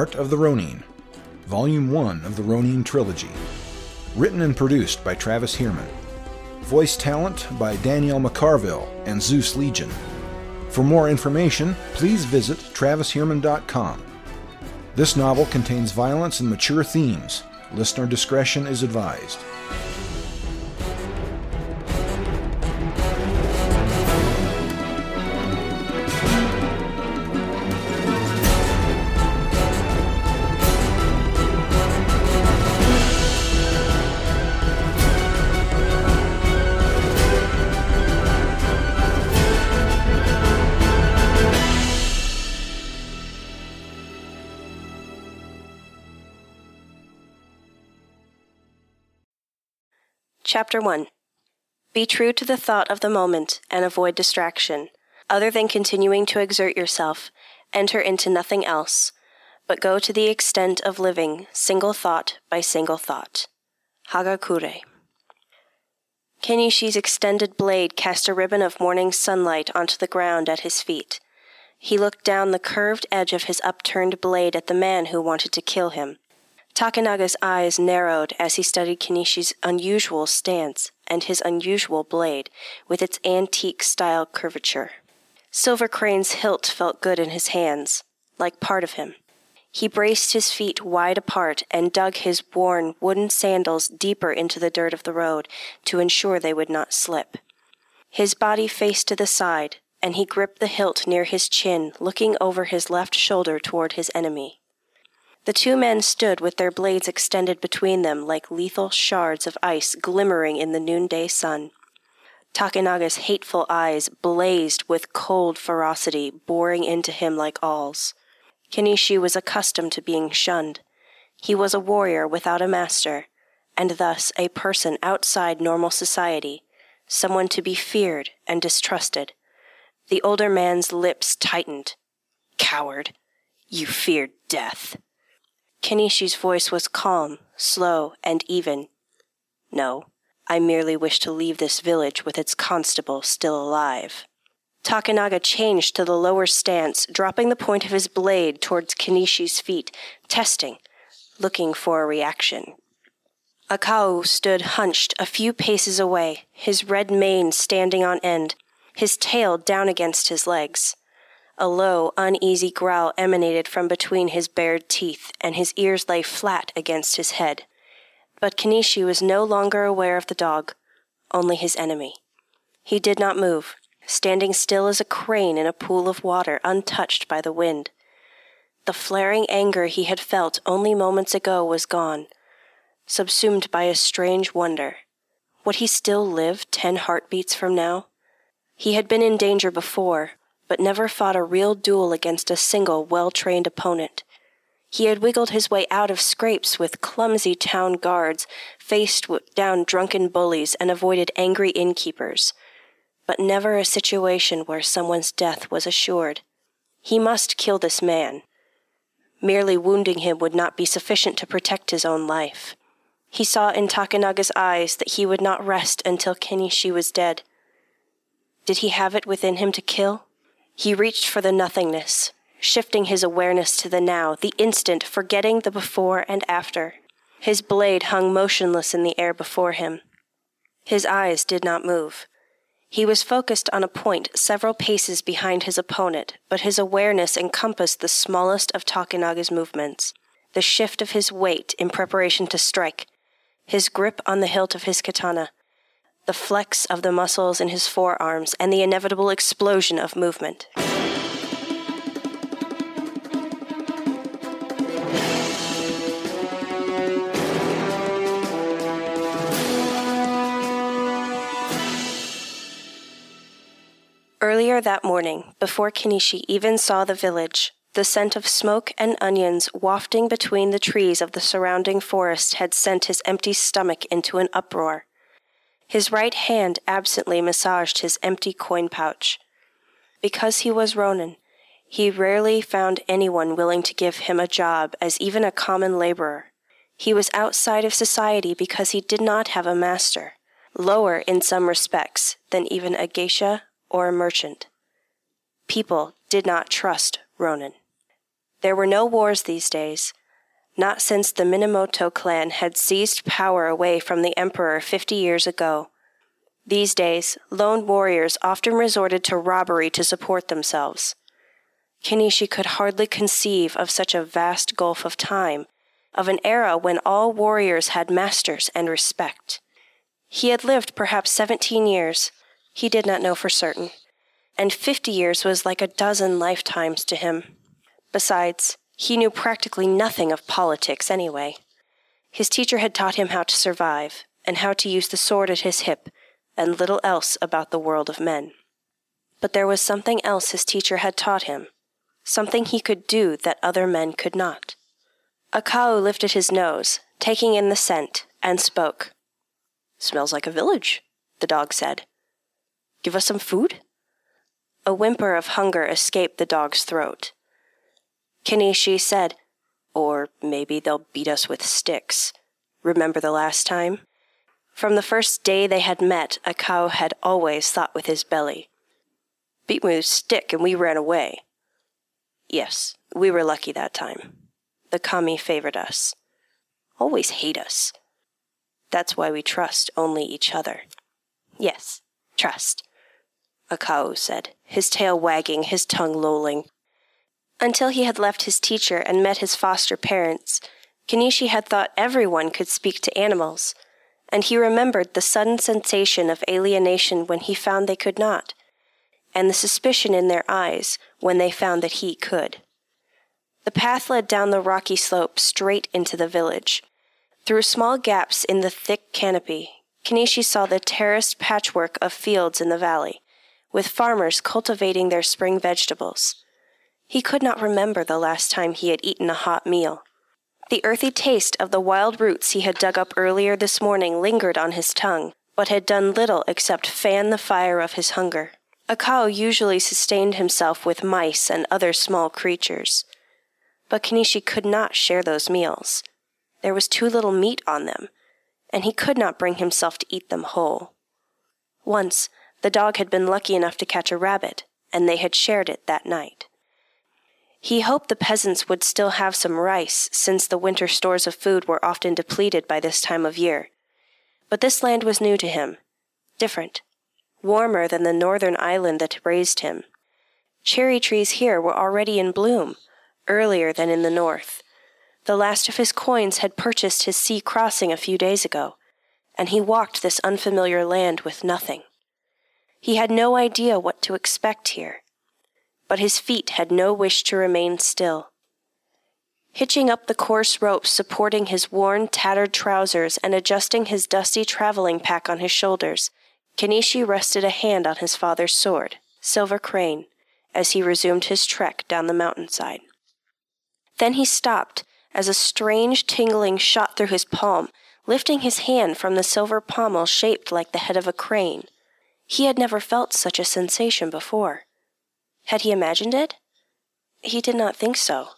Heart of the Ronin, Volume 1 of the Ronin Trilogy. Written and produced by Travis Heermann. Voice talent by Danielle McCarville and Zeus Legion. For more information, please visit travisheermann.com. This novel contains violence and mature themes. Listener discretion is advised. Chapter 1 Be true to the thought of the moment and avoid distraction. Other than continuing to exert yourself, enter into nothing else, but go to the extent of living single thought by single thought. Hagakure. Kenishi's extended blade cast a ribbon of morning sunlight onto the ground at his feet. He looked down the curved edge of his upturned blade at the man who wanted to kill him. Takenaga's eyes narrowed as he studied Kenishi's unusual stance and his unusual blade, with its antique style curvature. Silver Crane's hilt felt good in his hands, like part of him. He braced his feet wide apart and dug his worn wooden sandals deeper into the dirt of the road to ensure they would not slip. His body faced to the side, and he gripped the hilt near his chin, looking over his left shoulder toward his enemy. The two men stood with their blades extended between them like lethal shards of ice glimmering in the noonday sun. Takenaga's hateful eyes blazed with cold ferocity, boring into him like awls. Kenishi was accustomed to being shunned. He was a warrior without a master, and thus a person outside normal society, someone to be feared and distrusted. The older man's lips tightened. Coward! You feared death. Kenishi's voice was calm, slow, and even. No, I merely wish to leave this village with its constable still alive. Takenaga changed to the lower stance, dropping the point of his blade towards Kenishi's feet, testing, looking for a reaction. Akao stood hunched a few paces away, his red mane standing on end, his tail down against his legs. A low, uneasy growl emanated from between his bared teeth, and his ears lay flat against his head. But Kenishi was no longer aware of the dog, only his enemy. He did not move, standing still as a crane in a pool of water untouched by the wind. The flaring anger he had felt only moments ago was gone, subsumed by a strange wonder. Would he still live ten heartbeats from now? He had been in danger before, but never fought a real duel against a single well trained opponent. He had wiggled his way out of scrapes with clumsy town guards, faced down drunken bullies, and avoided angry innkeepers, but never a situation where someone's death was assured. He must kill this man. Merely wounding him would not be sufficient to protect his own life. He saw in Takenaga's eyes that he would not rest until Kenishi was dead. Did he have it within him to kill? He reached for the nothingness, shifting his awareness to the now, the instant, forgetting the before and after. His blade hung motionless in the air before him. His eyes did not move. He was focused on a point several paces behind his opponent, but his awareness encompassed the smallest of Takenaga's movements the shift of his weight in preparation to strike, his grip on the hilt of his katana, the flex of the muscles in his forearms, and the inevitable explosion of movement. Earlier that morning, before Kenishi even saw the village, the scent of smoke and onions wafting between the trees of the surrounding forest had sent his empty stomach into an uproar. His right hand absently massaged his empty coin pouch. Because he was Ronin, he rarely found anyone willing to give him a job as even a common laborer. He was outside of society because he did not have a master, lower in some respects than even a geisha or a merchant. People did not trust Ronin. There were no wars these days, not since the Minamoto clan had seized power away from the emperor 50 years ago. These days, lone warriors often resorted to robbery to support themselves. Kenishi could hardly conceive of such a vast gulf of time, of an era when all warriors had masters and respect. He had lived perhaps 17 years, he did not know for certain, and 50 years was like a dozen lifetimes to him. Besides, he knew practically nothing of politics anyway. His teacher had taught him how to survive, and how to use the sword at his hip, and little else about the world of men. But there was something else his teacher had taught him, something he could do that other men could not. Akao lifted his nose, taking in the scent, and spoke. Smells like a village, the dog said. Give us some food? A whimper of hunger escaped the dog's throat. Kenishi said, Or maybe they'll beat us with sticks. Remember the last time? From the first day they had met, Akao had always thought with his belly. Beat me with stick and we ran away. Yes, we were lucky that time. The kami favored us. Always hate us. That's why we trust only each other. Yes, trust, Akao said, his tail wagging, his tongue lolling. Until he had left his teacher and met his foster parents, Kenishi had thought everyone could speak to animals, and he remembered the sudden sensation of alienation when he found they could not, and the suspicion in their eyes when they found that he could. The path led down the rocky slope straight into the village. Through small gaps in the thick canopy, Kenishi saw the terraced patchwork of fields in the valley, with farmers cultivating their spring vegetables. He could not remember the last time he had eaten a hot meal. The earthy taste of the wild roots he had dug up earlier this morning lingered on his tongue, but had done little except fan the fire of his hunger. Akao usually sustained himself with mice and other small creatures. But Kenishi could not share those meals. There was too little meat on them, and he could not bring himself to eat them whole. Once, the dog had been lucky enough to catch a rabbit, and they had shared it that night. He hoped the peasants would still have some rice, since the winter stores of food were often depleted by this time of year. But this land was new to him, different, warmer than the northern island that raised him. Cherry trees here were already in bloom, earlier than in the north. The last of his coins had purchased his sea crossing a few days ago, and he walked this unfamiliar land with nothing. He had no idea what to expect here, but his feet had no wish to remain still. Hitching up the coarse ropes supporting his worn, tattered trousers and adjusting his dusty traveling pack on his shoulders, Kenishi rested a hand on his father's sword, Silver Crane, as he resumed his trek down the mountainside. Then he stopped as a strange tingling shot through his palm, lifting his hand from the silver pommel shaped like the head of a crane. He had never felt such a sensation before. Had he imagined it? He did not think so.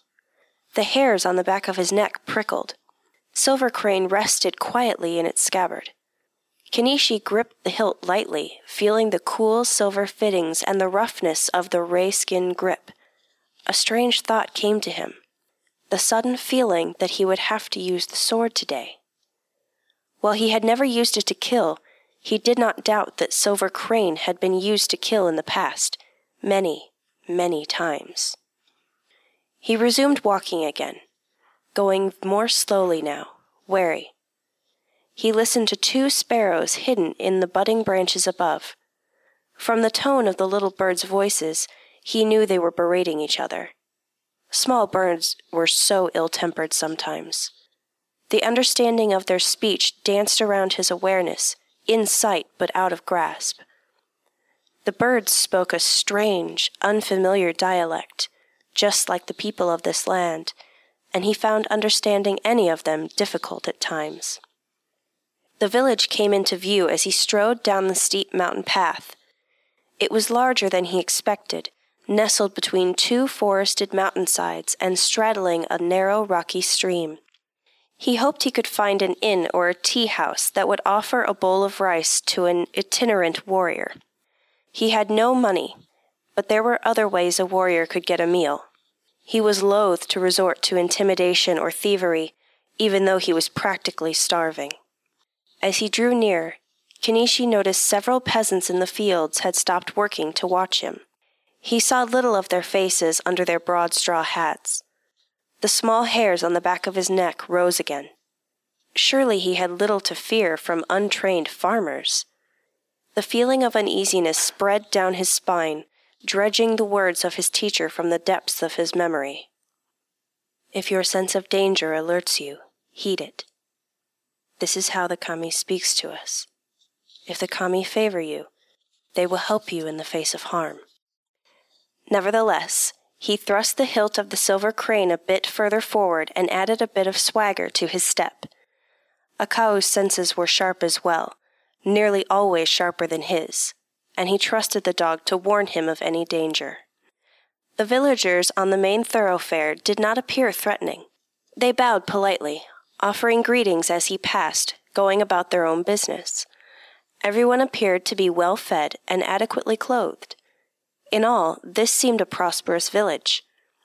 The hairs on the back of his neck prickled. Silver Crane rested quietly in its scabbard. Kenishi gripped the hilt lightly, feeling the cool silver fittings and the roughness of the ray skin grip. A strange thought came to him the sudden feeling that he would have to use the sword today. While he had never used it to kill, he did not doubt that Silver Crane had been used to kill in the past, many, many times. He resumed walking again, going more slowly now, wary. He listened to two sparrows hidden in the budding branches above. From the tone of the little birds' voices, he knew they were berating each other. Small birds were so ill tempered sometimes. The understanding of their speech danced around his awareness, in sight but out of grasp. The birds spoke a strange, unfamiliar dialect, just like the people of this land, and he found understanding any of them difficult at times. The village came into view as he strode down the steep mountain path. It was larger than he expected, nestled between two forested mountainsides and straddling a narrow rocky stream. He hoped he could find an inn or a tea house that would offer a bowl of rice to an itinerant warrior. He had no money, but there were other ways a warrior could get a meal. He was loath to resort to intimidation or thievery, even though he was practically starving. As he drew near, Kenishi noticed several peasants in the fields had stopped working to watch him. He saw little of their faces under their broad straw hats. The small hairs on the back of his neck rose again. Surely he had little to fear from untrained farmers. The feeling of uneasiness spread down his spine, dredging the words of his teacher from the depths of his memory. If your sense of danger alerts you, heed it. This is how the kami speaks to us. If the kami favor you, they will help you in the face of harm. Nevertheless, he thrust the hilt of the silver crane a bit further forward and added a bit of swagger to his step. Akao's senses were sharp as well, nearly always sharper than his, and he trusted the dog to warn him of any danger. The villagers on the main thoroughfare did not appear threatening. They bowed politely, offering greetings as he passed, going about their own business. Everyone appeared to be well fed and adequately clothed. In all, this seemed a prosperous village.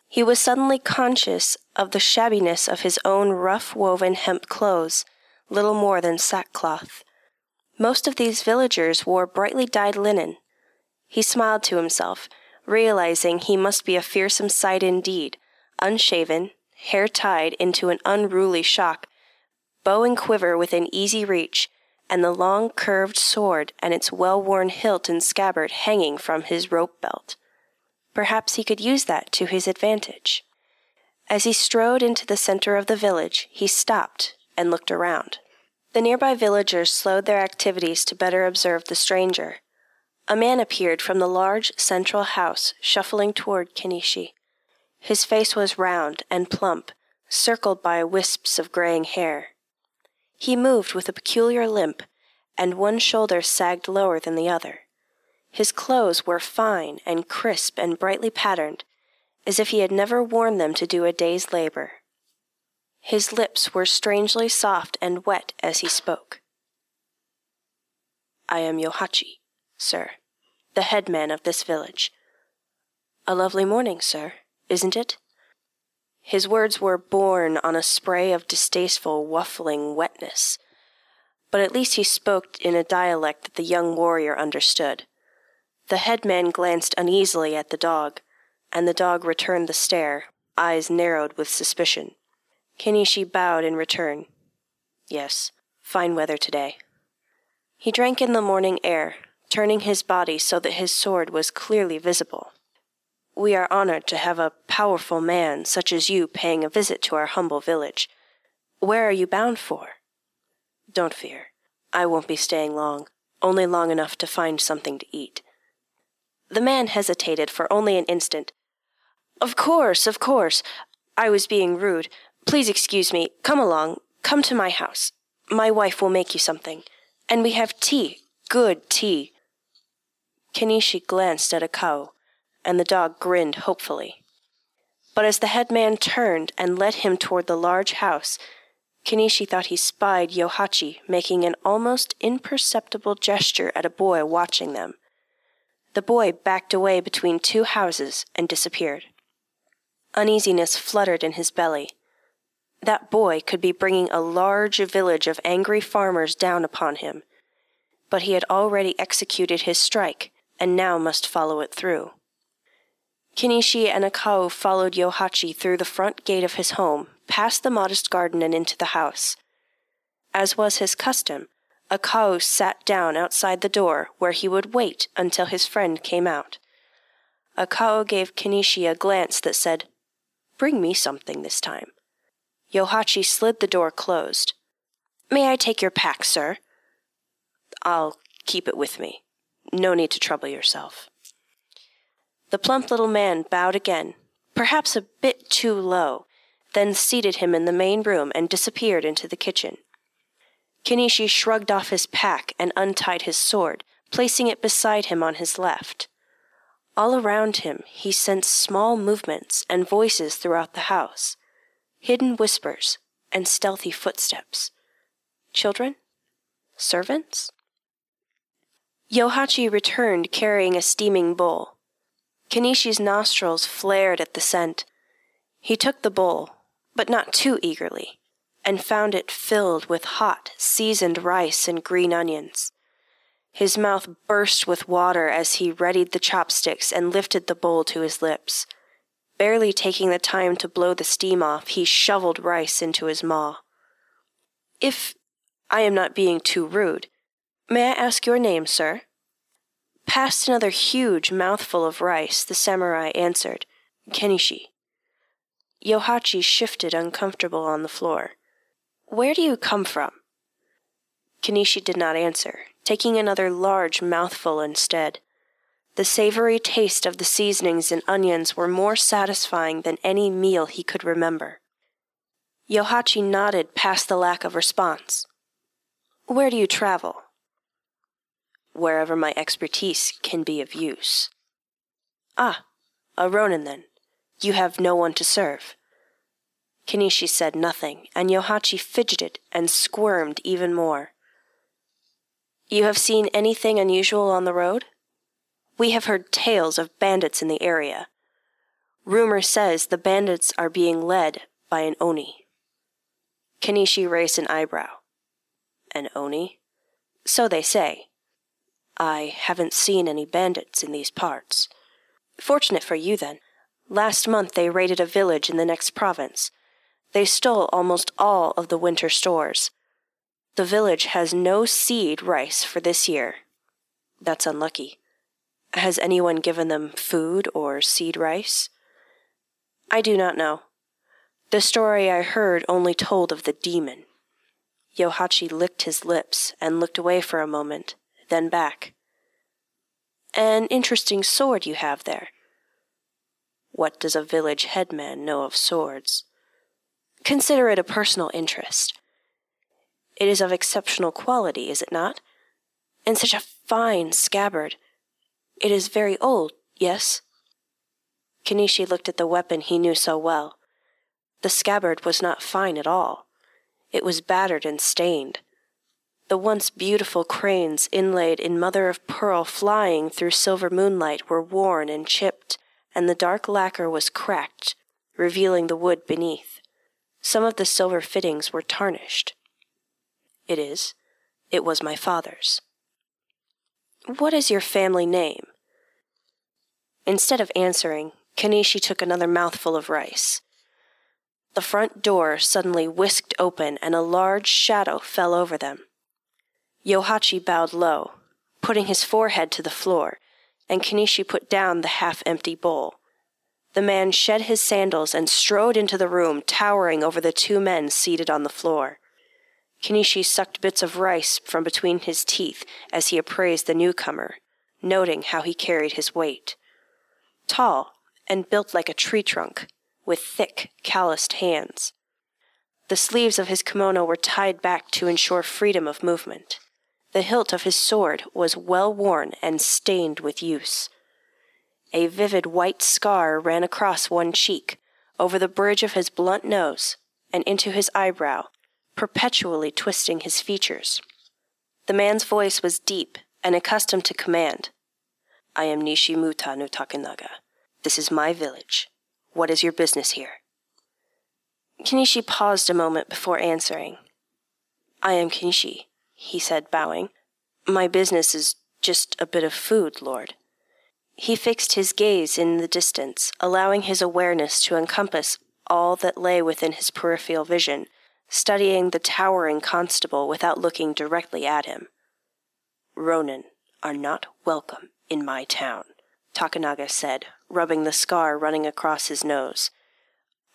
He was suddenly conscious of the shabbiness of his own rough woven hemp clothes little more than sackcloth. Most of these villagers wore brightly dyed linen. He smiled to himself, realizing he must be a fearsome sight indeed, unshaven, hair tied into an unruly shock, bow and quiver within easy reach, and the long curved sword and its well worn hilt and scabbard hanging from his rope belt. Perhaps he could use that to his advantage. As he strode into the center of the village, he stopped and looked around. The nearby villagers slowed their activities to better observe the stranger. A man appeared from the large central house, shuffling toward Kenishi. His face was round and plump, circled by wisps of graying hair. He moved with a peculiar limp, and one shoulder sagged lower than the other. His clothes were fine and crisp and brightly patterned, as if he had never worn them to do a day's labor. His lips were strangely soft and wet as he spoke. I am Yohachi, sir, the headman of this village. A lovely morning, sir, isn't it? His words were borne on a spray of distasteful, waffling wetness, but at least he spoke in a dialect that the young warrior understood. The headman glanced uneasily at the dog, and the dog returned the stare, eyes narrowed with suspicion. Kenishi bowed in return. Yes, fine weather today. He drank in the morning air, turning his body so that his sword was clearly visible. We are honored to have a powerful man such as you paying a visit to our humble village. Where are you bound for? Don't fear. I won't be staying long, only long enough to find something to eat. The man hesitated for only an instant. Of course, of course. I was being rude. Please excuse me. Come along. Come to my house. My wife will make you something. And we have tea. Good tea. Kenishi glanced at Akao, and the dog grinned hopefully. But as the headman turned and led him toward the large house, Kenishi thought he spied Yohachi making an almost imperceptible gesture at a boy watching them. The boy backed away between two houses and disappeared. Uneasiness fluttered in his belly. That boy could be bringing a large village of angry farmers down upon him. But he had already executed his strike, and now must follow it through. Kenishi and Akao followed Yohachi through the front gate of his home, past the modest garden and into the house. As was his custom, Akao sat down outside the door where he would wait until his friend came out. Akao gave Kenishi a glance that said, Bring me something this time. Yohachi slid the door closed. May I take your pack, sir? I'll keep it with me. No need to trouble yourself. The plump little man bowed again, perhaps a bit too low, then seated him in the main room and disappeared into the kitchen. Kenishi shrugged off his pack and untied his sword, placing it beside him on his left. All around him he sensed small movements and voices throughout the house hidden whispers, and stealthy footsteps. Children? Servants? Yohachi returned carrying a steaming bowl. Kenishi's nostrils flared at the scent. He took the bowl, but not too eagerly, and found it filled with hot, seasoned rice and green onions. His mouth burst with water as he readied the chopsticks and lifted the bowl to his lips. Barely taking the time to blow the steam off, he shoveled rice into his maw. If I am not being too rude, may I ask your name, sir? Past another huge mouthful of rice, the samurai answered, Kenishi. Yohachi shifted uncomfortable on the floor. Where do you come from? Kenishi did not answer, taking another large mouthful instead. The savory taste of the seasonings and onions were more satisfying than any meal he could remember. Yohachi nodded past the lack of response. Where do you travel? Wherever my expertise can be of use. Ah, a Ronin then. You have no one to serve. Kenishi said nothing, and Yohachi fidgeted and squirmed even more. You have seen anything unusual on the road? We have heard tales of bandits in the area. Rumor says the bandits are being led by an Oni. Kenishi raised an eyebrow. An Oni? So they say. I haven't seen any bandits in these parts. Fortunate for you, then. Last month they raided a village in the next province. They stole almost all of the winter stores. The village has no seed rice for this year. That's unlucky. Has anyone given them food or seed rice? I do not know. The story I heard only told of the demon. Yohachi licked his lips and looked away for a moment, then back. An interesting sword you have there. What does a village headman know of swords? Consider it a personal interest. It is of exceptional quality, is it not? And such a fine scabbard. It is very old, yes? Kenishi looked at the weapon he knew so well. The scabbard was not fine at all. It was battered and stained. The once beautiful cranes inlaid in mother of pearl flying through silver moonlight were worn and chipped, and the dark lacquer was cracked, revealing the wood beneath. Some of the silver fittings were tarnished. It is. It was my father's. What is your family name? Instead of answering, Kenishi took another mouthful of rice. The front door suddenly whisked open and a large shadow fell over them. Yohachi bowed low, putting his forehead to the floor, and Kenishi put down the half empty bowl. The man shed his sandals and strode into the room, towering over the two men seated on the floor. Kenishi sucked bits of rice from between his teeth as he appraised the newcomer, noting how he carried his weight. Tall and built like a tree trunk, with thick, calloused hands. The sleeves of his kimono were tied back to ensure freedom of movement. The hilt of his sword was well worn and stained with use. A vivid white scar ran across one cheek, over the bridge of his blunt nose, and into his eyebrow, perpetually twisting his features. The man's voice was deep and accustomed to command. I am Nishimuta no Takenaga. This is my village. What is your business here? Kenishi paused a moment before answering. I am Kenishi, he said, bowing. My business is just a bit of food, Lord. He fixed his gaze in the distance, allowing his awareness to encompass all that lay within his peripheral vision, studying the towering constable without looking directly at him. Ronin are not welcome in my town, Takenaga said, rubbing the scar running across his nose.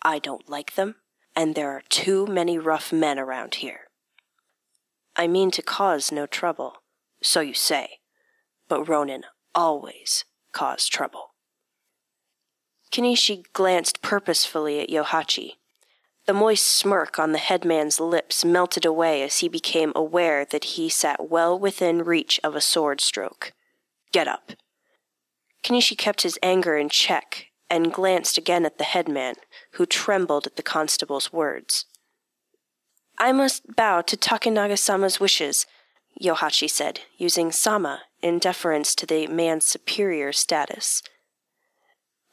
I don't like them, and there are too many rough men around here. I mean to cause no trouble, so you say, but Ronin always cause trouble. Kenishi glanced purposefully at Yohachi, the moist smirk on the headman's lips melted away as he became aware that he sat well within reach of a sword stroke. Get up. Kenishi kept his anger in check and glanced again at the headman, who trembled at the constable's words. I must bow to Takenaga sama's wishes, Yohachi said, using sama in deference to the man's superior status.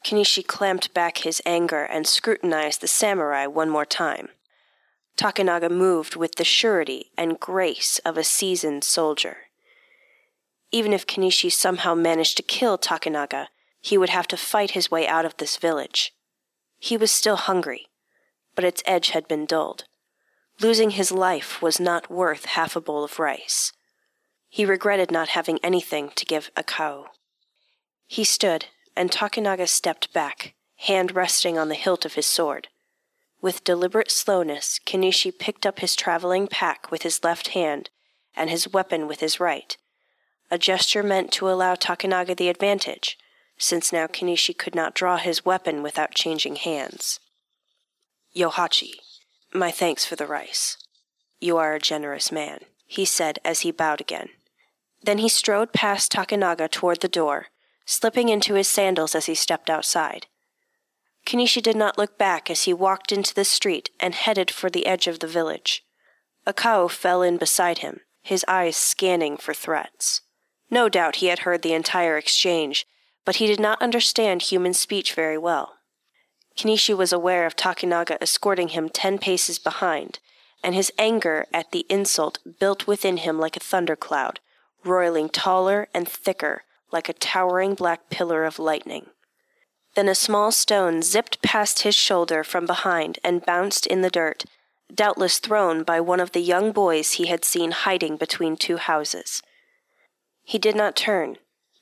Kenishi clamped back his anger and scrutinized the samurai one more time. Takenaga moved with the surety and grace of a seasoned soldier. Even if Kenishi somehow managed to kill Takenaga, he would have to fight his way out of this village. He was still hungry, but its edge had been dulled. Losing his life was not worth half a bowl of rice. He regretted not having anything to give Akao. He stood, and Takenaga stepped back, hand resting on the hilt of his sword. With deliberate slowness, Kenishi picked up his traveling pack with his left hand and his weapon with his right, a gesture meant to allow Takenaga the advantage, since now Kenishi could not draw his weapon without changing hands. Yohachi, my thanks for the rice. You are a generous man, he said as he bowed again. Then he strode past Takenaga toward the door, slipping into his sandals as he stepped outside. Kenishi did not look back as he walked into the street and headed for the edge of the village. Akao fell in beside him, his eyes scanning for threats. No doubt he had heard the entire exchange, but he did not understand human speech very well. Kenishi was aware of Takenaga escorting him ten paces behind, and his anger at the insult built within him like a thundercloud, roiling taller and thicker like a towering black pillar of lightning. Then a small stone zipped past his shoulder from behind and bounced in the dirt, doubtless thrown by one of the young boys he had seen hiding between two houses. He did not turn,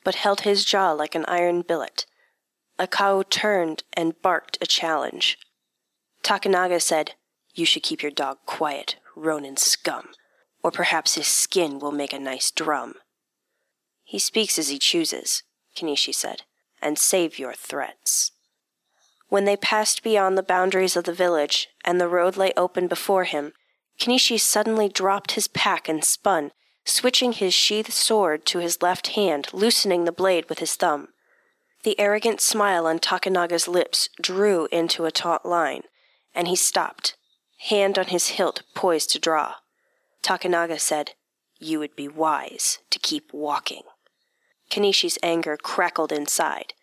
but held his jaw like an iron billet. A Akao turned and barked a challenge. Takenaga said, You should keep your dog quiet, Ronin scum, or perhaps his skin will make a nice drum. He speaks as he chooses, Kenishi said and save your threats. When they passed beyond the boundaries of the village and the road lay open before him, Kenishi suddenly dropped his pack and spun, switching his sheathed sword to his left hand, loosening the blade with his thumb. The arrogant smile on Takenaga's lips drew into a taut line, and he stopped, hand on his hilt poised to draw. Takenaga said, You would be wise to keep walking. Kenishi's anger crackled inside.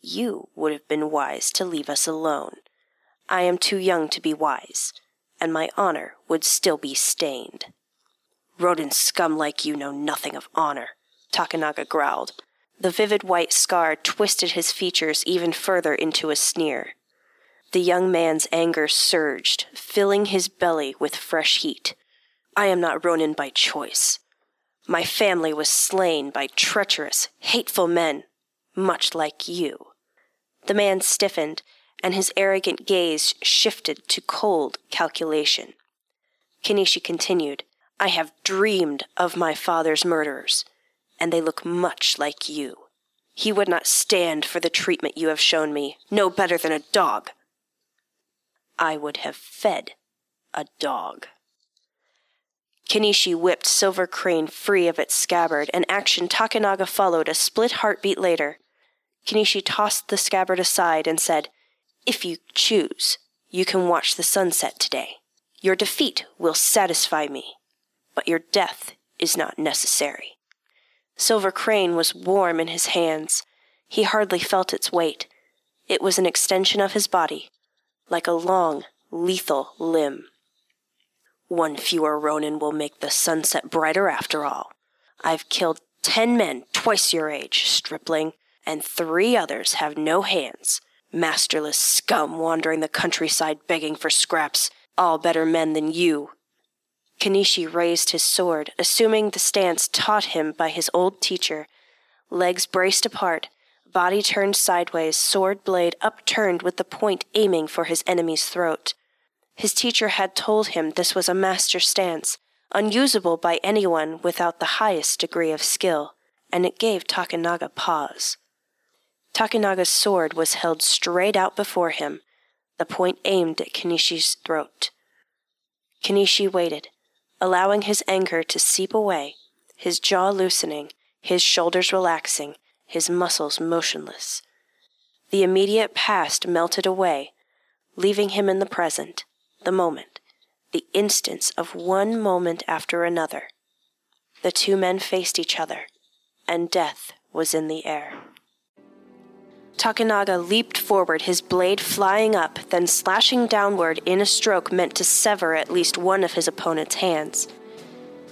You would have been wise to leave us alone. I am too young to be wise, and my honor would still be stained. Rodent scum like you know nothing of honor, Takenaga growled. The vivid white scar twisted his features even further into a sneer. The young man's anger surged, filling his belly with fresh heat. I am not Ronin by choice. My family was slain by treacherous, hateful men, much like you. The man stiffened, and his arrogant gaze shifted to cold calculation. Kenishi continued, I have dreamed of my father's murderers, and they look much like you. He would not stand for the treatment you have shown me, no better than a dog. I would have fed a dog. Kenishi whipped Silver Crane free of its scabbard, an action Takenaga followed a split heartbeat later. Kenishi tossed the scabbard aside and said, If you choose, you can watch the sunset today. Your defeat will satisfy me, but your death is not necessary. Silver Crane was warm in his hands. He hardly felt its weight. It was an extension of his body, like a long, lethal limb. One fewer Ronin will make the sunset brighter after all. I've killed ten men twice your age, stripling, and three others have no hands. Masterless scum wandering the countryside begging for scraps, all better men than you. Kenishi raised his sword, assuming the stance taught him by his old teacher. Legs braced apart, body turned sideways, sword blade upturned with the point aiming for his enemy's throat. His teacher had told him this was a master stance, unusable by anyone without the highest degree of skill, and it gave Takenaga pause. Takenaga's sword was held straight out before him, the point aimed at Kenishi's throat. Kenishi waited, allowing his anger to seep away, his jaw loosening, his shoulders relaxing, his muscles motionless. The immediate past melted away, leaving him in the present the moment, the instance of one moment after another. The two men faced each other, and death was in the air. Takenaga leaped forward, his blade flying up, then slashing downward in a stroke meant to sever at least one of his opponent's hands.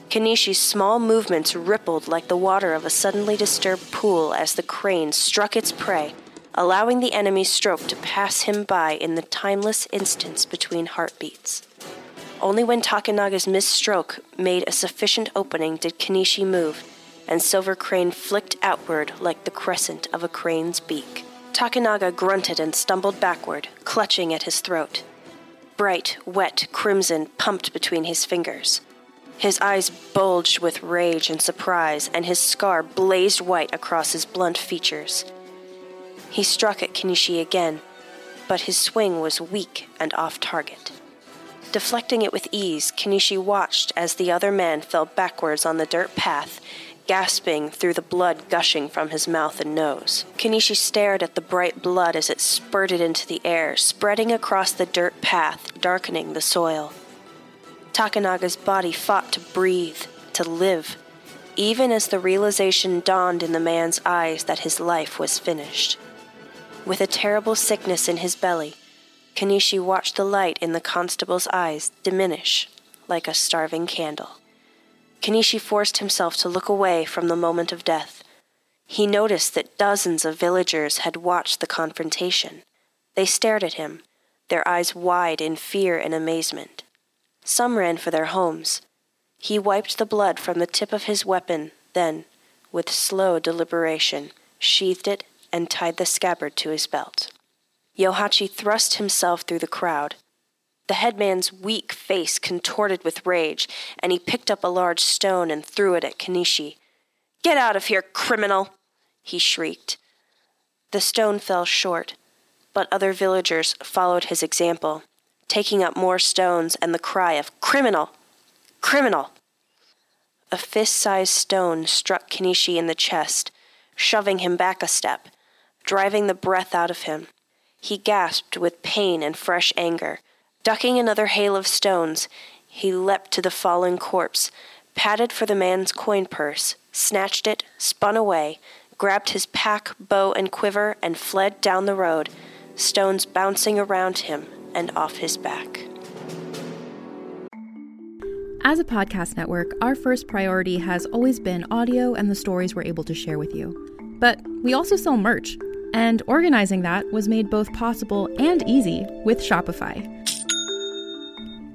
Kenishi's small movements rippled like the water of a suddenly disturbed pool as the crane struck its prey, allowing the enemy's stroke to pass him by in the timeless instants between heartbeats. Only when Takenaga's missed stroke made a sufficient opening did Kenishi move, and Silver Crane flicked outward like the crescent of a crane's beak. Takenaga grunted and stumbled backward, clutching at his throat. Bright, wet crimson pumped between his fingers. His eyes bulged with rage and surprise, and his scar blazed white across his blunt features. He struck at Kenishi again, but his swing was weak and off target. Deflecting it with ease, Kenishi watched as the other man fell backwards on the dirt path gasping through the blood gushing from his mouth and nose. Kenishi stared at the bright blood as it spurted into the air, spreading across the dirt path, darkening the soil. Takenaga's body fought to breathe, to live, even as the realization dawned in the man's eyes that his life was finished. With a terrible sickness in his belly, Kenishi watched the light in the constable's eyes diminish like a starving candle. Kenishi forced himself to look away from the moment of death. He noticed that dozens of villagers had watched the confrontation. They stared at him, their eyes wide in fear and amazement. Some ran for their homes. He wiped the blood from the tip of his weapon, then, with slow deliberation, sheathed it and tied the scabbard to his belt. Yohachi thrust himself through the crowd. The headman's weak face contorted with rage, and he picked up a large stone and threw it at Kenishi. Get out of here, criminal! he shrieked. The stone fell short, but other villagers followed his example, taking up more stones and the cry of Criminal! Criminal! A fist sized stone struck Kenishi in the chest, shoving him back a step, driving the breath out of him. He gasped with pain and fresh anger Ducking another hail of stones, he leapt to the fallen corpse, patted for the man's coin purse, snatched it, spun away, grabbed his pack, bow, and quiver, and fled down the road, stones bouncing around him and off his back. As a podcast network, our first priority has always been audio and the stories we're able to share with you. But we also sell merch, and organizing that was made both possible and easy with Shopify.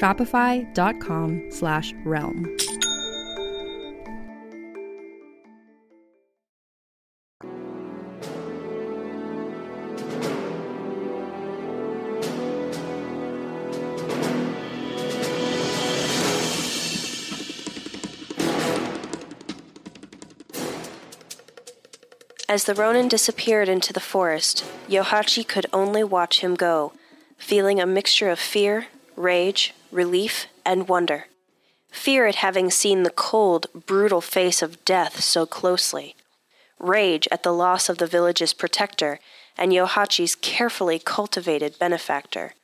shopify.com slash realm. As the Ronin disappeared into the forest, Yohachi could only watch him go, feeling a mixture of fear, rage, relief, and wonder. Fear at having seen the cold, brutal face of death so closely. Rage at the loss of the village's protector and Yohachi's carefully cultivated benefactor.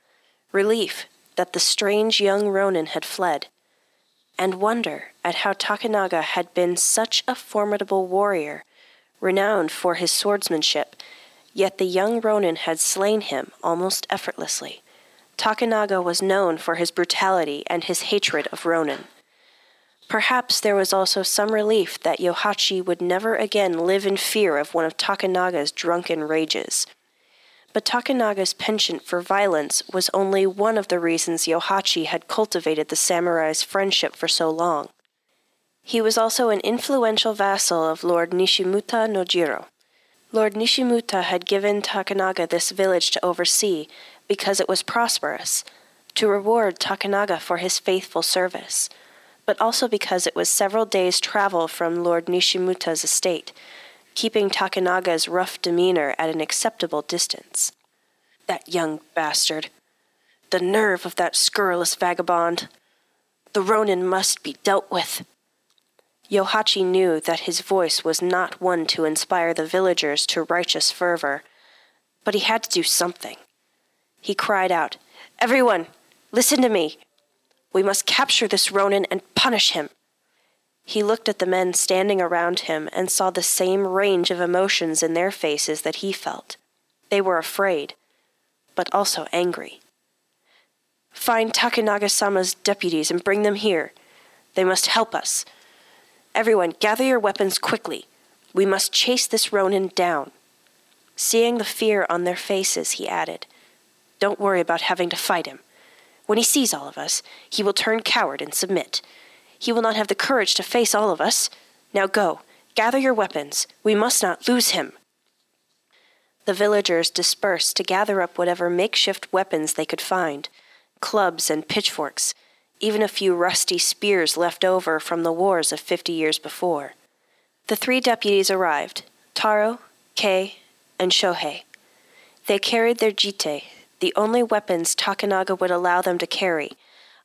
Relief that the strange young Ronin had fled. and wonder at how Takenaga had been such a formidable warrior, renowned for his swordsmanship, yet the young Ronin had slain him almost effortlessly. Takenaga was known for his brutality and his hatred of Ronin. Perhaps there was also some relief that Yohachi would never again live in fear of one of Takenaga's drunken rages. But Takenaga's penchant for violence was only one of the reasons Yohachi had cultivated the samurai's friendship for so long. He was also an influential vassal of Lord Nishimuta no Jiro. Lord Nishimuta had given Takenaga this village to oversee because it was prosperous, to reward Takenaga for his faithful service but also because it was several days' travel from Lord Nishimuta's estate, keeping Takenaga's rough demeanor at an acceptable distance. That young bastard. The nerve of that scurrilous vagabond. The Ronin must be dealt with. Yohachi knew that his voice was not one to inspire the villagers to righteous fervor, but he had to do something. He cried out, Everyone, listen to me! We must capture this Ronin and punish him. He looked at the men standing around him and saw the same range of emotions in their faces that he felt. They were afraid, but also angry. Find Takenaga sama's deputies and bring them here. They must help us. Everyone, gather your weapons quickly. We must chase this Ronin down. Seeing the fear on their faces, he added, Don't worry about having to fight him. When he sees all of us, he will turn coward and submit. He will not have the courage to face all of us. Now go, gather your weapons. We must not lose him. The villagers dispersed to gather up whatever makeshift weapons they could find clubs and pitchforks, even a few rusty spears left over from the wars of fifty years before. The three deputies arrived Taro, Kei, and Shohei. They carried their jitte, the only weapons Takenaga would allow them to carry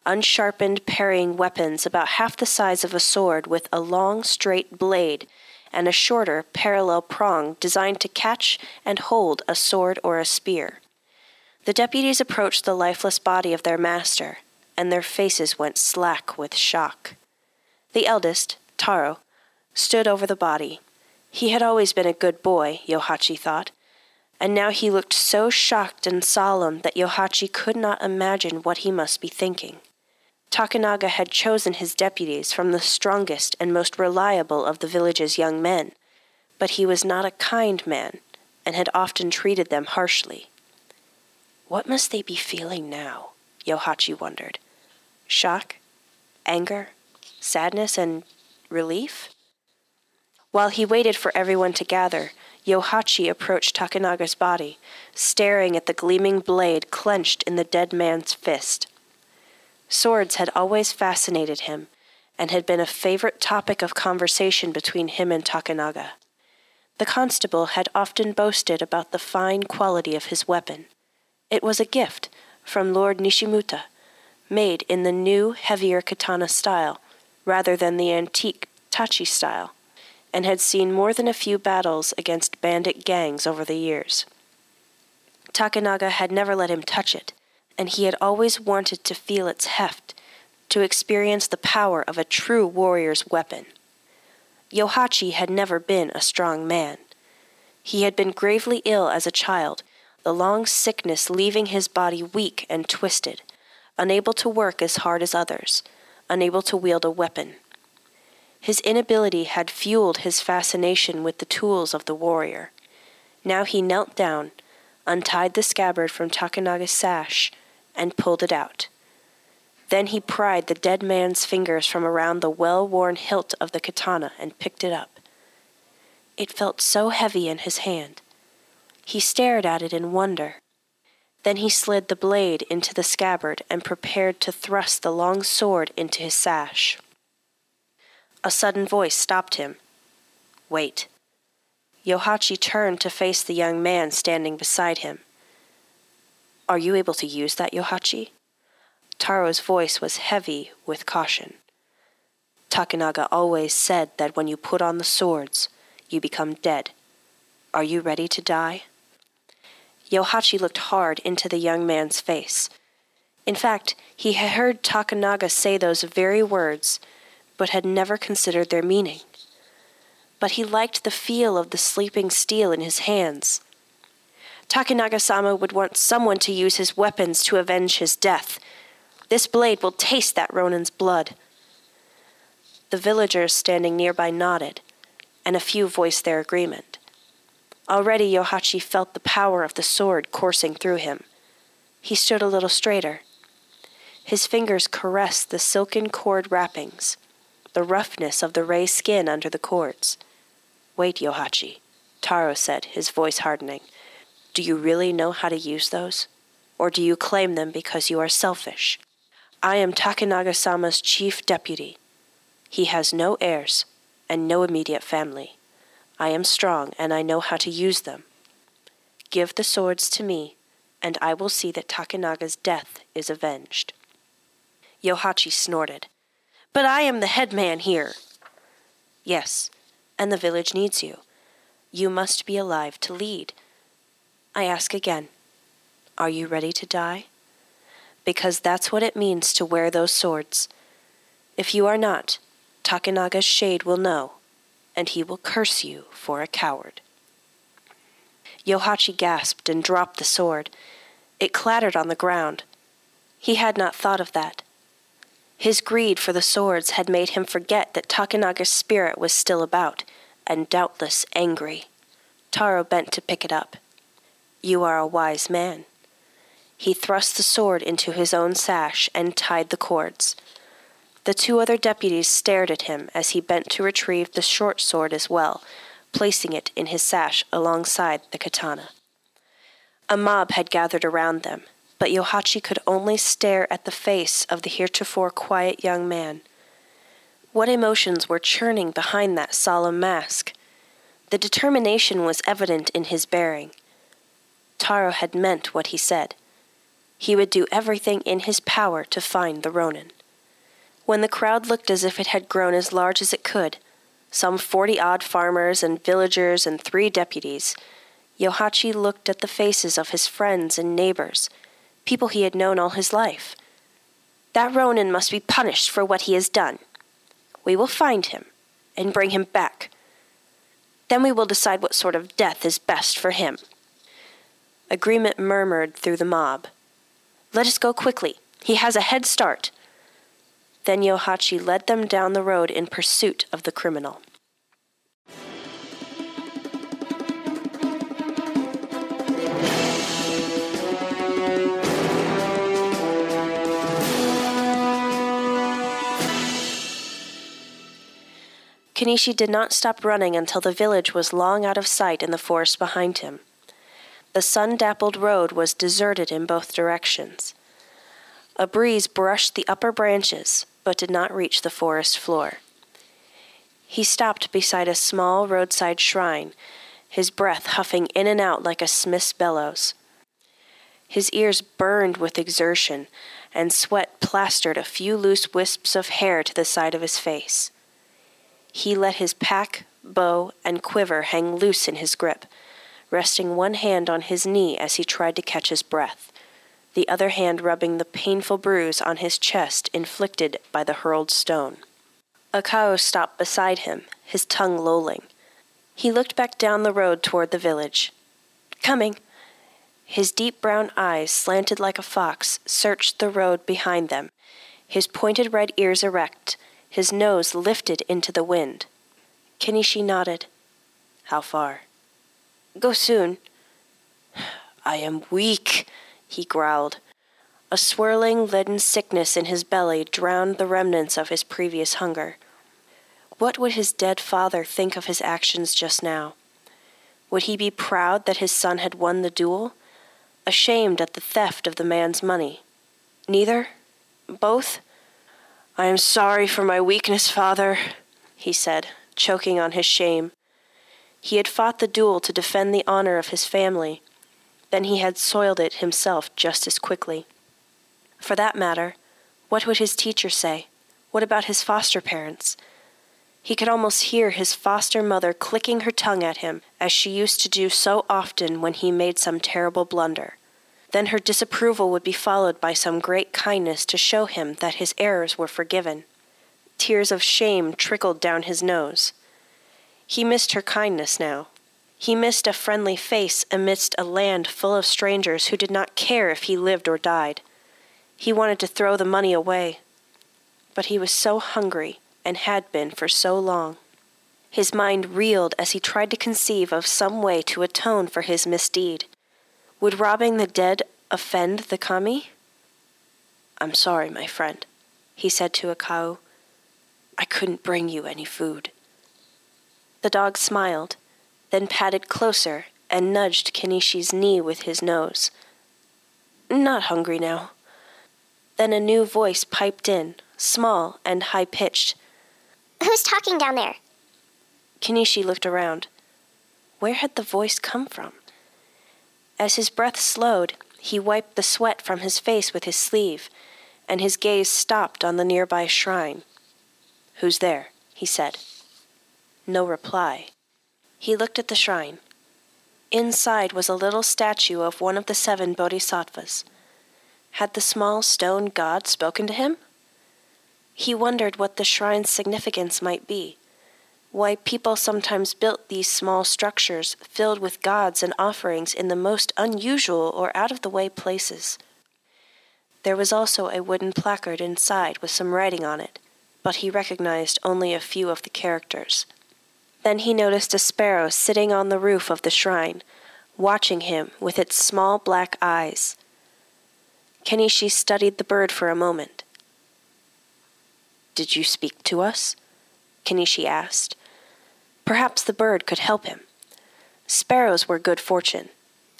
unsharpened parrying weapons about half the size of a sword with a long straight blade and a shorter parallel prong designed to catch and hold a sword or a spear. The deputies approached the lifeless body of their master, and their faces went slack with shock. The eldest, Taro, stood over the body. He had always been a good boy, Yohachi thought, and now he looked so shocked and solemn that Yohachi could not imagine what he must be thinking. Takenaga had chosen his deputies from the strongest and most reliable of the village's young men, but he was not a kind man and had often treated them harshly. What must they be feeling now? Yohachi wondered. Shock? Anger? Sadness and relief? While he waited for everyone to gather, Yohachi approached Takenaga's body, staring at the gleaming blade clenched in the dead man's fist. Swords had always fascinated him and had been a favorite topic of conversation between him and Takenaga. The constable had often boasted about the fine quality of his weapon. It was a gift from Lord Nishimuta, made in the new, heavier katana style, rather than the antique tachi style and had seen more than a few battles against bandit gangs over the years. Takenaga had never let him touch it, and he had always wanted to feel its heft, to experience the power of a true warrior's weapon. Yohachi had never been a strong man. He had been gravely ill as a child, the long sickness leaving his body weak and twisted, unable to work as hard as others, unable to wield a weapon. His inability had fueled his fascination with the tools of the warrior. Now he knelt down, untied the scabbard from Takenaga's sash, and pulled it out. Then he pried the dead man's fingers from around the well worn hilt of the katana and picked it up. It felt so heavy in his hand. He stared at it in wonder. Then he slid the blade into the scabbard and prepared to thrust the long sword into his sash. A sudden voice stopped him. Wait. Yohachi turned to face the young man standing beside him. Are you able to use that, Yohachi? Taro's voice was heavy with caution. Takenaga always said that when you put on the swords, you become dead. Are you ready to die? Yohachi looked hard into the young man's face. In fact, he had heard Takenaga say those very words, but had never considered their meaning. But he liked the feel of the sleeping steel in his hands. Takenaga sama would want someone to use his weapons to avenge his death. This blade will taste that Ronin's blood. The villagers standing nearby nodded, and a few voiced their agreement. Already Yohachi felt the power of the sword coursing through him. He stood a little straighter. His fingers caressed the silken cord wrappings, the roughness of the ray skin under the cords. Wait, Yohachi, Taro said, his voice hardening. Do you really know how to use those? Or do you claim them because you are selfish? I am Takenaga sama's chief deputy. He has no heirs and no immediate family. I am strong and I know how to use them. Give the swords to me, and I will see that Takenaga's death is avenged. Yohachi snorted. But I am the head man here. Yes, and the village needs you. You must be alive to lead. I ask again Are you ready to die? Because that's what it means to wear those swords. If you are not, Takenaga's shade will know, and he will curse you for a coward. Yohachi gasped and dropped the sword. It clattered on the ground. He had not thought of that. His greed for the swords had made him forget that Takenaga's spirit was still about, and doubtless angry. Taro bent to pick it up. You are a wise man. He thrust the sword into his own sash and tied the cords. The two other deputies stared at him as he bent to retrieve the short sword as well, placing it in his sash alongside the katana. A mob had gathered around them, but Yohachi could only stare at the face of the heretofore quiet young man. What emotions were churning behind that solemn mask? The determination was evident in his bearing. Taro had meant what he said. He would do everything in his power to find the Ronin. When the crowd looked as if it had grown as large as it could, some forty odd farmers and villagers and three deputies, Yohachi looked at the faces of his friends and neighbors people he had known all his life. That Ronin must be punished for what he has done. We will find him and bring him back. Then we will decide what sort of death is best for him. Agreement murmured through the mob. Let us go quickly. He has a head start. Then Yohachi led them down the road in pursuit of the criminal. Kenishi did not stop running until the village was long out of sight in the forest behind him. The sun dappled road was deserted in both directions. A breeze brushed the upper branches, but did not reach the forest floor. He stopped beside a small roadside shrine, his breath huffing in and out like a smith's bellows. His ears burned with exertion, and sweat plastered a few loose wisps of hair to the side of his face. He let his pack, bow, and quiver hang loose in his grip, resting one hand on his knee as he tried to catch his breath, the other hand rubbing the painful bruise on his chest inflicted by the hurled stone. Akao stopped beside him, his tongue lolling. He looked back down the road toward the village. Coming! His deep brown eyes, slanted like a fox, searched the road behind them, his pointed red ears erect, his nose lifted into the wind. Kenishi nodded. How far? Go soon. I am weak, he growled. A swirling leaden sickness in his belly drowned the remnants of his previous hunger. What would his dead father think of his actions just now? Would he be proud that his son had won the duel? Ashamed at the theft of the man's money? Neither? Both? I am sorry for my weakness, father, he said, choking on his shame. He had fought the duel to defend the honor of his family. Then he had soiled it himself just as quickly. For that matter, what would his teacher say? What about his foster parents? He could almost hear his foster mother clicking her tongue at him, as she used to do so often when he made some terrible blunder. Then her disapproval would be followed by some great kindness to show him that his errors were forgiven. Tears of shame trickled down his nose. He missed her kindness now. He missed a friendly face amidst a land full of strangers who did not care if he lived or died. He wanted to throw the money away. But he was so hungry and had been for so long. His mind reeled as he tried to conceive of some way to atone for his misdeed. Would robbing the dead offend the kami? I'm sorry, my friend, he said to Akao. I couldn't bring you any food. The dog smiled, then patted closer and nudged Kenishi's knee with his nose. Not hungry now. Then a new voice piped in, small and high pitched. Who's talking down there? Kenishi looked around. Where had the voice come from? As his breath slowed, he wiped the sweat from his face with his sleeve, and his gaze stopped on the nearby shrine. Who's there? he said. No reply. He looked at the shrine. Inside was a little statue of one of the seven bodhisattvas. Had the small stone god spoken to him? He wondered what the shrine's significance might be why people sometimes built these small structures filled with gods and offerings in the most unusual or out of the way places. There was also a wooden placard inside with some writing on it, but he recognized only a few of the characters. Then he noticed a sparrow sitting on the roof of the shrine, watching him with its small black eyes. Kenishi studied the bird for a moment. Did you speak to us? Kenishi asked, Perhaps the bird could help him. Sparrows were good fortune.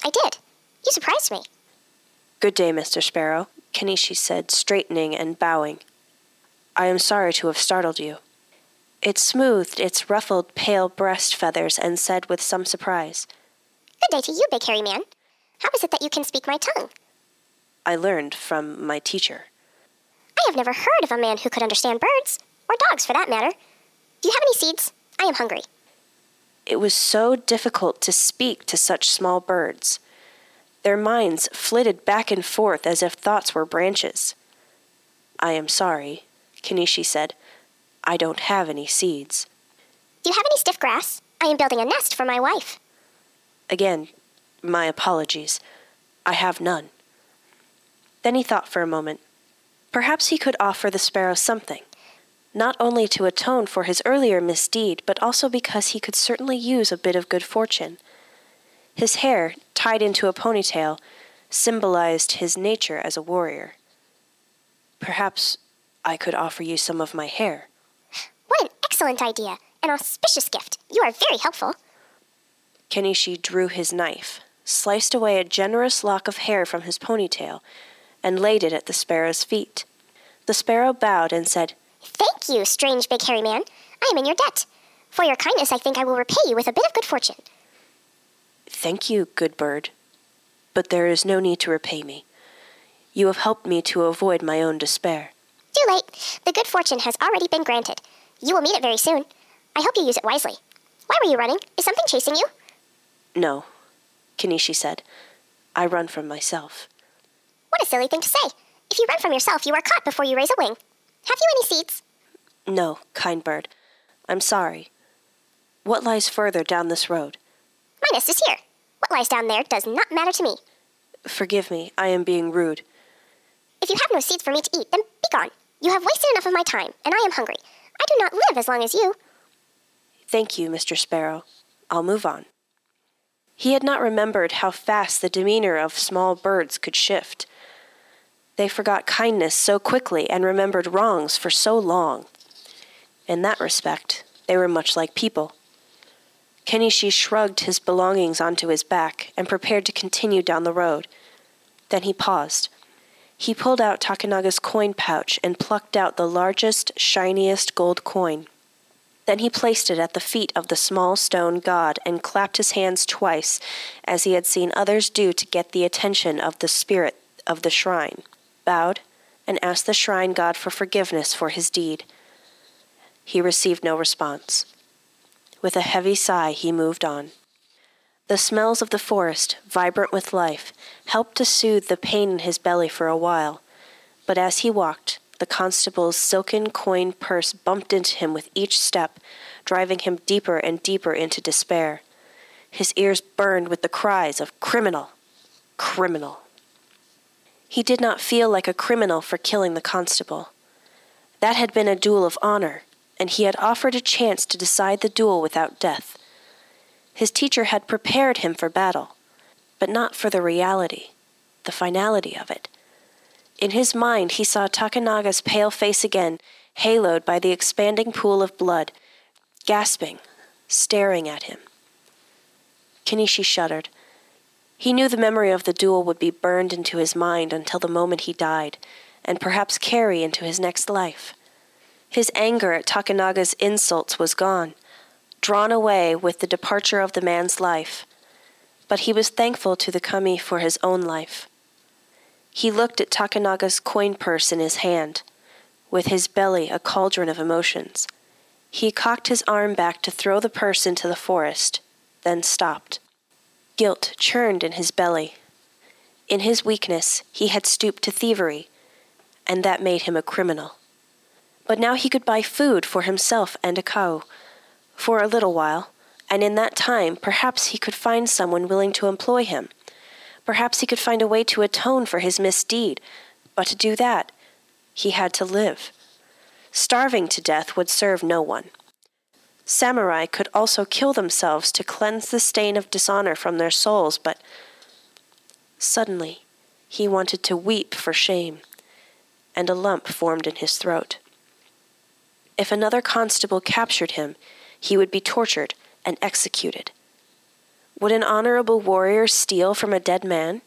I did. You surprised me. Good day, Mr. Sparrow, Kenishi said, straightening and bowing. I am sorry to have startled you. It smoothed its ruffled, pale breast feathers and said with some surprise, Good day to you, big hairy man. How is it that you can speak my tongue? I learned from my teacher. I have never heard of a man who could understand birds, or dogs for that matter. Do you have any seeds? I am hungry. It was so difficult to speak to such small birds. Their minds flitted back and forth as if thoughts were branches. I am sorry, Kenishi said. I don't have any seeds. Do you have any stiff grass? I am building a nest for my wife. Again, my apologies. I have none. Then he thought for a moment. Perhaps he could offer the sparrow something not only to atone for his earlier misdeed, but also because he could certainly use a bit of good fortune. His hair, tied into a ponytail, symbolized his nature as a warrior. Perhaps I could offer you some of my hair. What an excellent idea! An auspicious gift. You are very helpful. Kenishi drew his knife, sliced away a generous lock of hair from his ponytail, and laid it at the sparrow's feet. The sparrow bowed and said, Thank you, strange big hairy man. I am in your debt. For your kindness, I think I will repay you with a bit of good fortune. Thank you, good bird. But there is no need to repay me. You have helped me to avoid my own despair. Too late. The good fortune has already been granted. You will meet it very soon. I hope you use it wisely. Why were you running? Is something chasing you? No, Kenishi said. I run from myself. What a silly thing to say. If you run from yourself, you are caught before you raise a wing. Have you any seeds? No, kind bird. I'm sorry. What lies further down this road? My nest is here. What lies down there does not matter to me. Forgive me, I am being rude. If you have no seeds for me to eat, then be gone. You have wasted enough of my time, and I am hungry. I do not live as long as you. Thank you, Mr. Sparrow. I'll move on. He had not remembered how fast the demeanor of small birds could shift. They forgot kindness so quickly and remembered wrongs for so long. In that respect, they were much like people. Kenishi shrugged his belongings onto his back and prepared to continue down the road. Then he paused. He pulled out Takenaga's coin pouch and plucked out the largest, shiniest gold coin. Then he placed it at the feet of the small stone god and clapped his hands twice, as he had seen others do to get the attention of the spirit of the shrine bowed, and asked the shrine god for forgiveness for his deed. He received no response. With a heavy sigh, he moved on. The smells of the forest, vibrant with life, helped to soothe the pain in his belly for a while. But as he walked, the constable's silken coin purse bumped into him with each step, driving him deeper and deeper into despair. His ears burned with the cries of criminal, criminal. He did not feel like a criminal for killing the constable. That had been a duel of honor, and he had offered a chance to decide the duel without death. His teacher had prepared him for battle, but not for the reality, the finality of it. In his mind, he saw Takenaga's pale face again, haloed by the expanding pool of blood, gasping, staring at him. Kenishi shuddered. He knew the memory of the duel would be burned into his mind until the moment he died, and perhaps carry into his next life. His anger at Takenaga's insults was gone drawn away with the departure of the man's life, but he was thankful to the kami for his own life. He looked at Takenaga's coin purse in his hand, with his belly a cauldron of emotions. He cocked his arm back to throw the purse into the forest, then stopped. Guilt churned in his belly. In his weakness, he had stooped to thievery, and that made him a criminal. But now he could buy food for himself and Akao for a little while, and in that time perhaps he could find someone willing to employ him. Perhaps he could find a way to atone for his misdeed, but to do that, he had to live. Starving to death would serve no one. Samurai could also kill themselves to cleanse the stain of dishonor from their souls, but suddenly he wanted to weep for shame, and a lump formed in his throat. If another constable captured him, he would be tortured and executed. Would an honorable warrior steal from a dead man?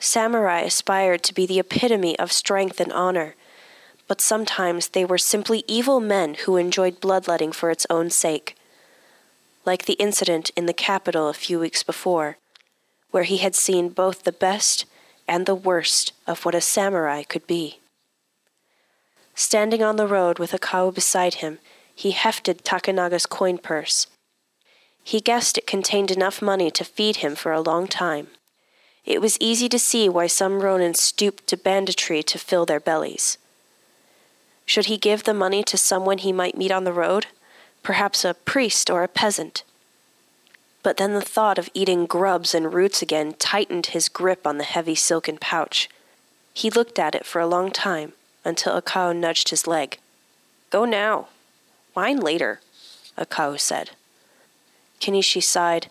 Samurai aspired to be the epitome of strength and honor, but sometimes they were simply evil men who enjoyed bloodletting for its own sake. Like the incident in the capital a few weeks before, where he had seen both the best and the worst of what a samurai could be. Standing on the road with Akao beside him, he hefted Takenaga's coin purse. He guessed it contained enough money to feed him for a long time. It was easy to see why some ronin stooped to banditry to fill their bellies. Should he give the money to someone he might meet on the road? Perhaps a priest or a peasant. But then the thought of eating grubs and roots again tightened his grip on the heavy silken pouch. He looked at it for a long time until Akao nudged his leg. Go now. Wine later, Akao said. Kenishi sighed,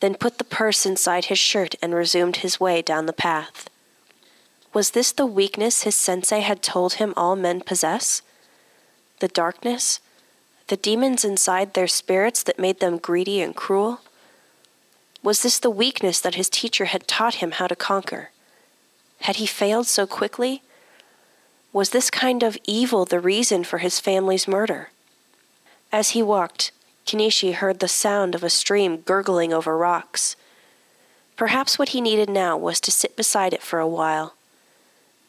then put the purse inside his shirt and resumed his way down the path. Was this the weakness his sensei had told him all men possess? The darkness? The demons inside their spirits that made them greedy and cruel? Was this the weakness that his teacher had taught him how to conquer? Had he failed so quickly? Was this kind of evil the reason for his family's murder? As he walked, Kenishi heard the sound of a stream gurgling over rocks. Perhaps what he needed now was to sit beside it for a while.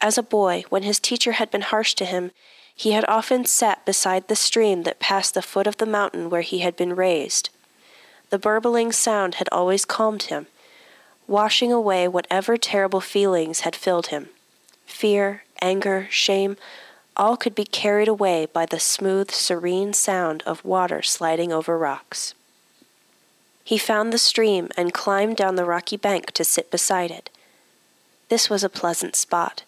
As a boy, when his teacher had been harsh to him, he had often sat beside the stream that passed the foot of the mountain where he had been raised. The burbling sound had always calmed him, washing away whatever terrible feelings had filled him fear, anger, shame, all could be carried away by the smooth, serene sound of water sliding over rocks. He found the stream and climbed down the rocky bank to sit beside it. This was a pleasant spot.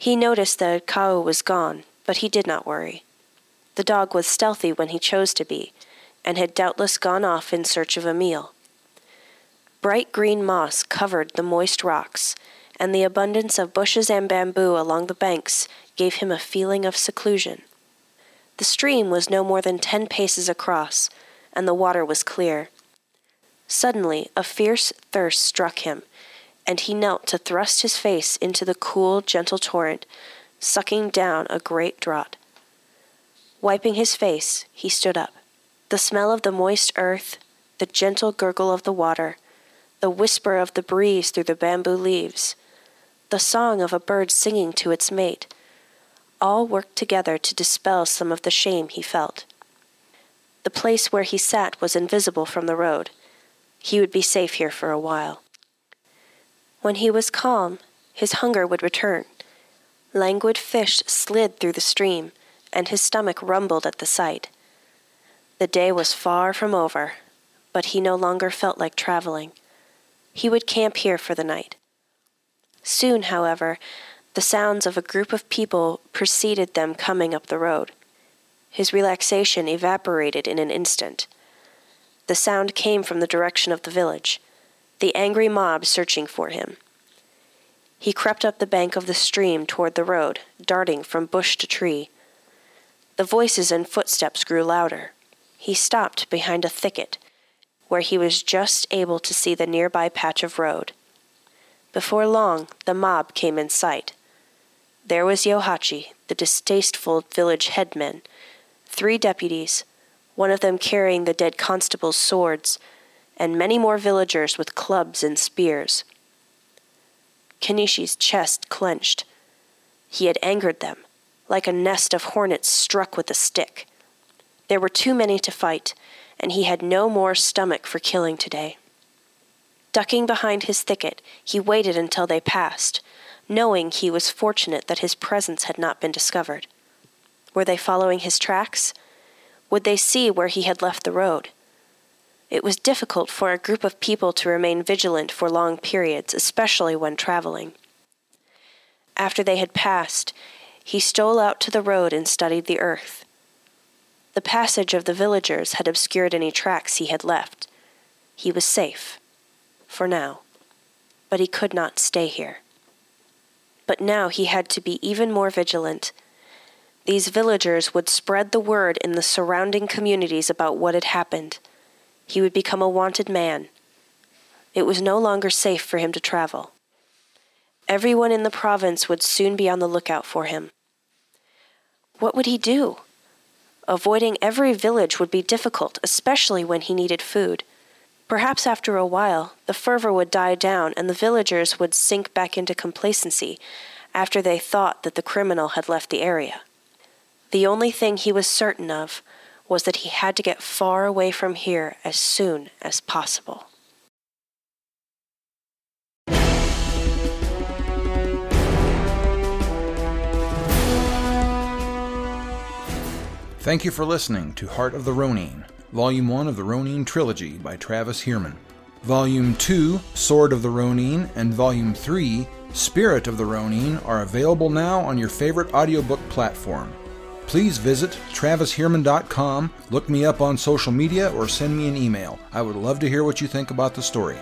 He noticed that Akao was gone, but he did not worry. The dog was stealthy when he chose to be, and had doubtless gone off in search of a meal. Bright green moss covered the moist rocks, and the abundance of bushes and bamboo along the banks gave him a feeling of seclusion. The stream was no more than ten paces across, and the water was clear. Suddenly, a fierce thirst struck him, and he knelt to thrust his face into the cool, gentle torrent, sucking down a great draught. Wiping his face, he stood up. The smell of the moist earth, the gentle gurgle of the water, the whisper of the breeze through the bamboo leaves, the song of a bird singing to its mate, all worked together to dispel some of the shame he felt. The place where he sat was invisible from the road. He would be safe here for a while. When he was calm, his hunger would return. Languid fish slid through the stream, and his stomach rumbled at the sight. The day was far from over, but he no longer felt like traveling. He would camp here for the night. Soon, however, the sounds of a group of people preceded them coming up the road. His relaxation evaporated in an instant. The sound came from the direction of the village, the angry mob searching for him. He crept up the bank of the stream toward the road, darting from bush to tree. The voices and footsteps grew louder. He stopped behind a thicket, where he was just able to see the nearby patch of road. Before long, the mob came in sight. There was Yohachi, the distasteful village headman, three deputies, one of them carrying the dead constable's swords, and many more villagers with clubs and spears. Kenishi's chest clenched. He had angered them, like a nest of hornets struck with a stick. There were too many to fight, and he had no more stomach for killing today. Ducking behind his thicket, he waited until they passed, knowing he was fortunate that his presence had not been discovered. Were they following his tracks? Would they see where he had left the road? It was difficult for a group of people to remain vigilant for long periods, especially when traveling. After they had passed, he stole out to the road and studied the earth. The passage of the villagers had obscured any tracks he had left. He was safe, for now, but he could not stay here. But now he had to be even more vigilant. These villagers would spread the word in the surrounding communities about what had happened. He would become a wanted man. It was no longer safe for him to travel. Everyone in the province would soon be on the lookout for him. What would he do? Avoiding every village would be difficult, especially when he needed food. Perhaps after a while, the fervor would die down and the villagers would sink back into complacency after they thought that the criminal had left the area. The only thing he was certain of was that he had to get far away from here as soon as possible. Thank you for listening to Heart of the Ronin, Volume 1 of the Ronin Trilogy by Travis Heermann. Volume 2, Sword of the Ronin, and Volume 3, Spirit of the Ronin, are available now on your favorite audiobook platform. Please visit travisheermann.com, look me up on social media, or send me an email. I would love to hear what you think about the story.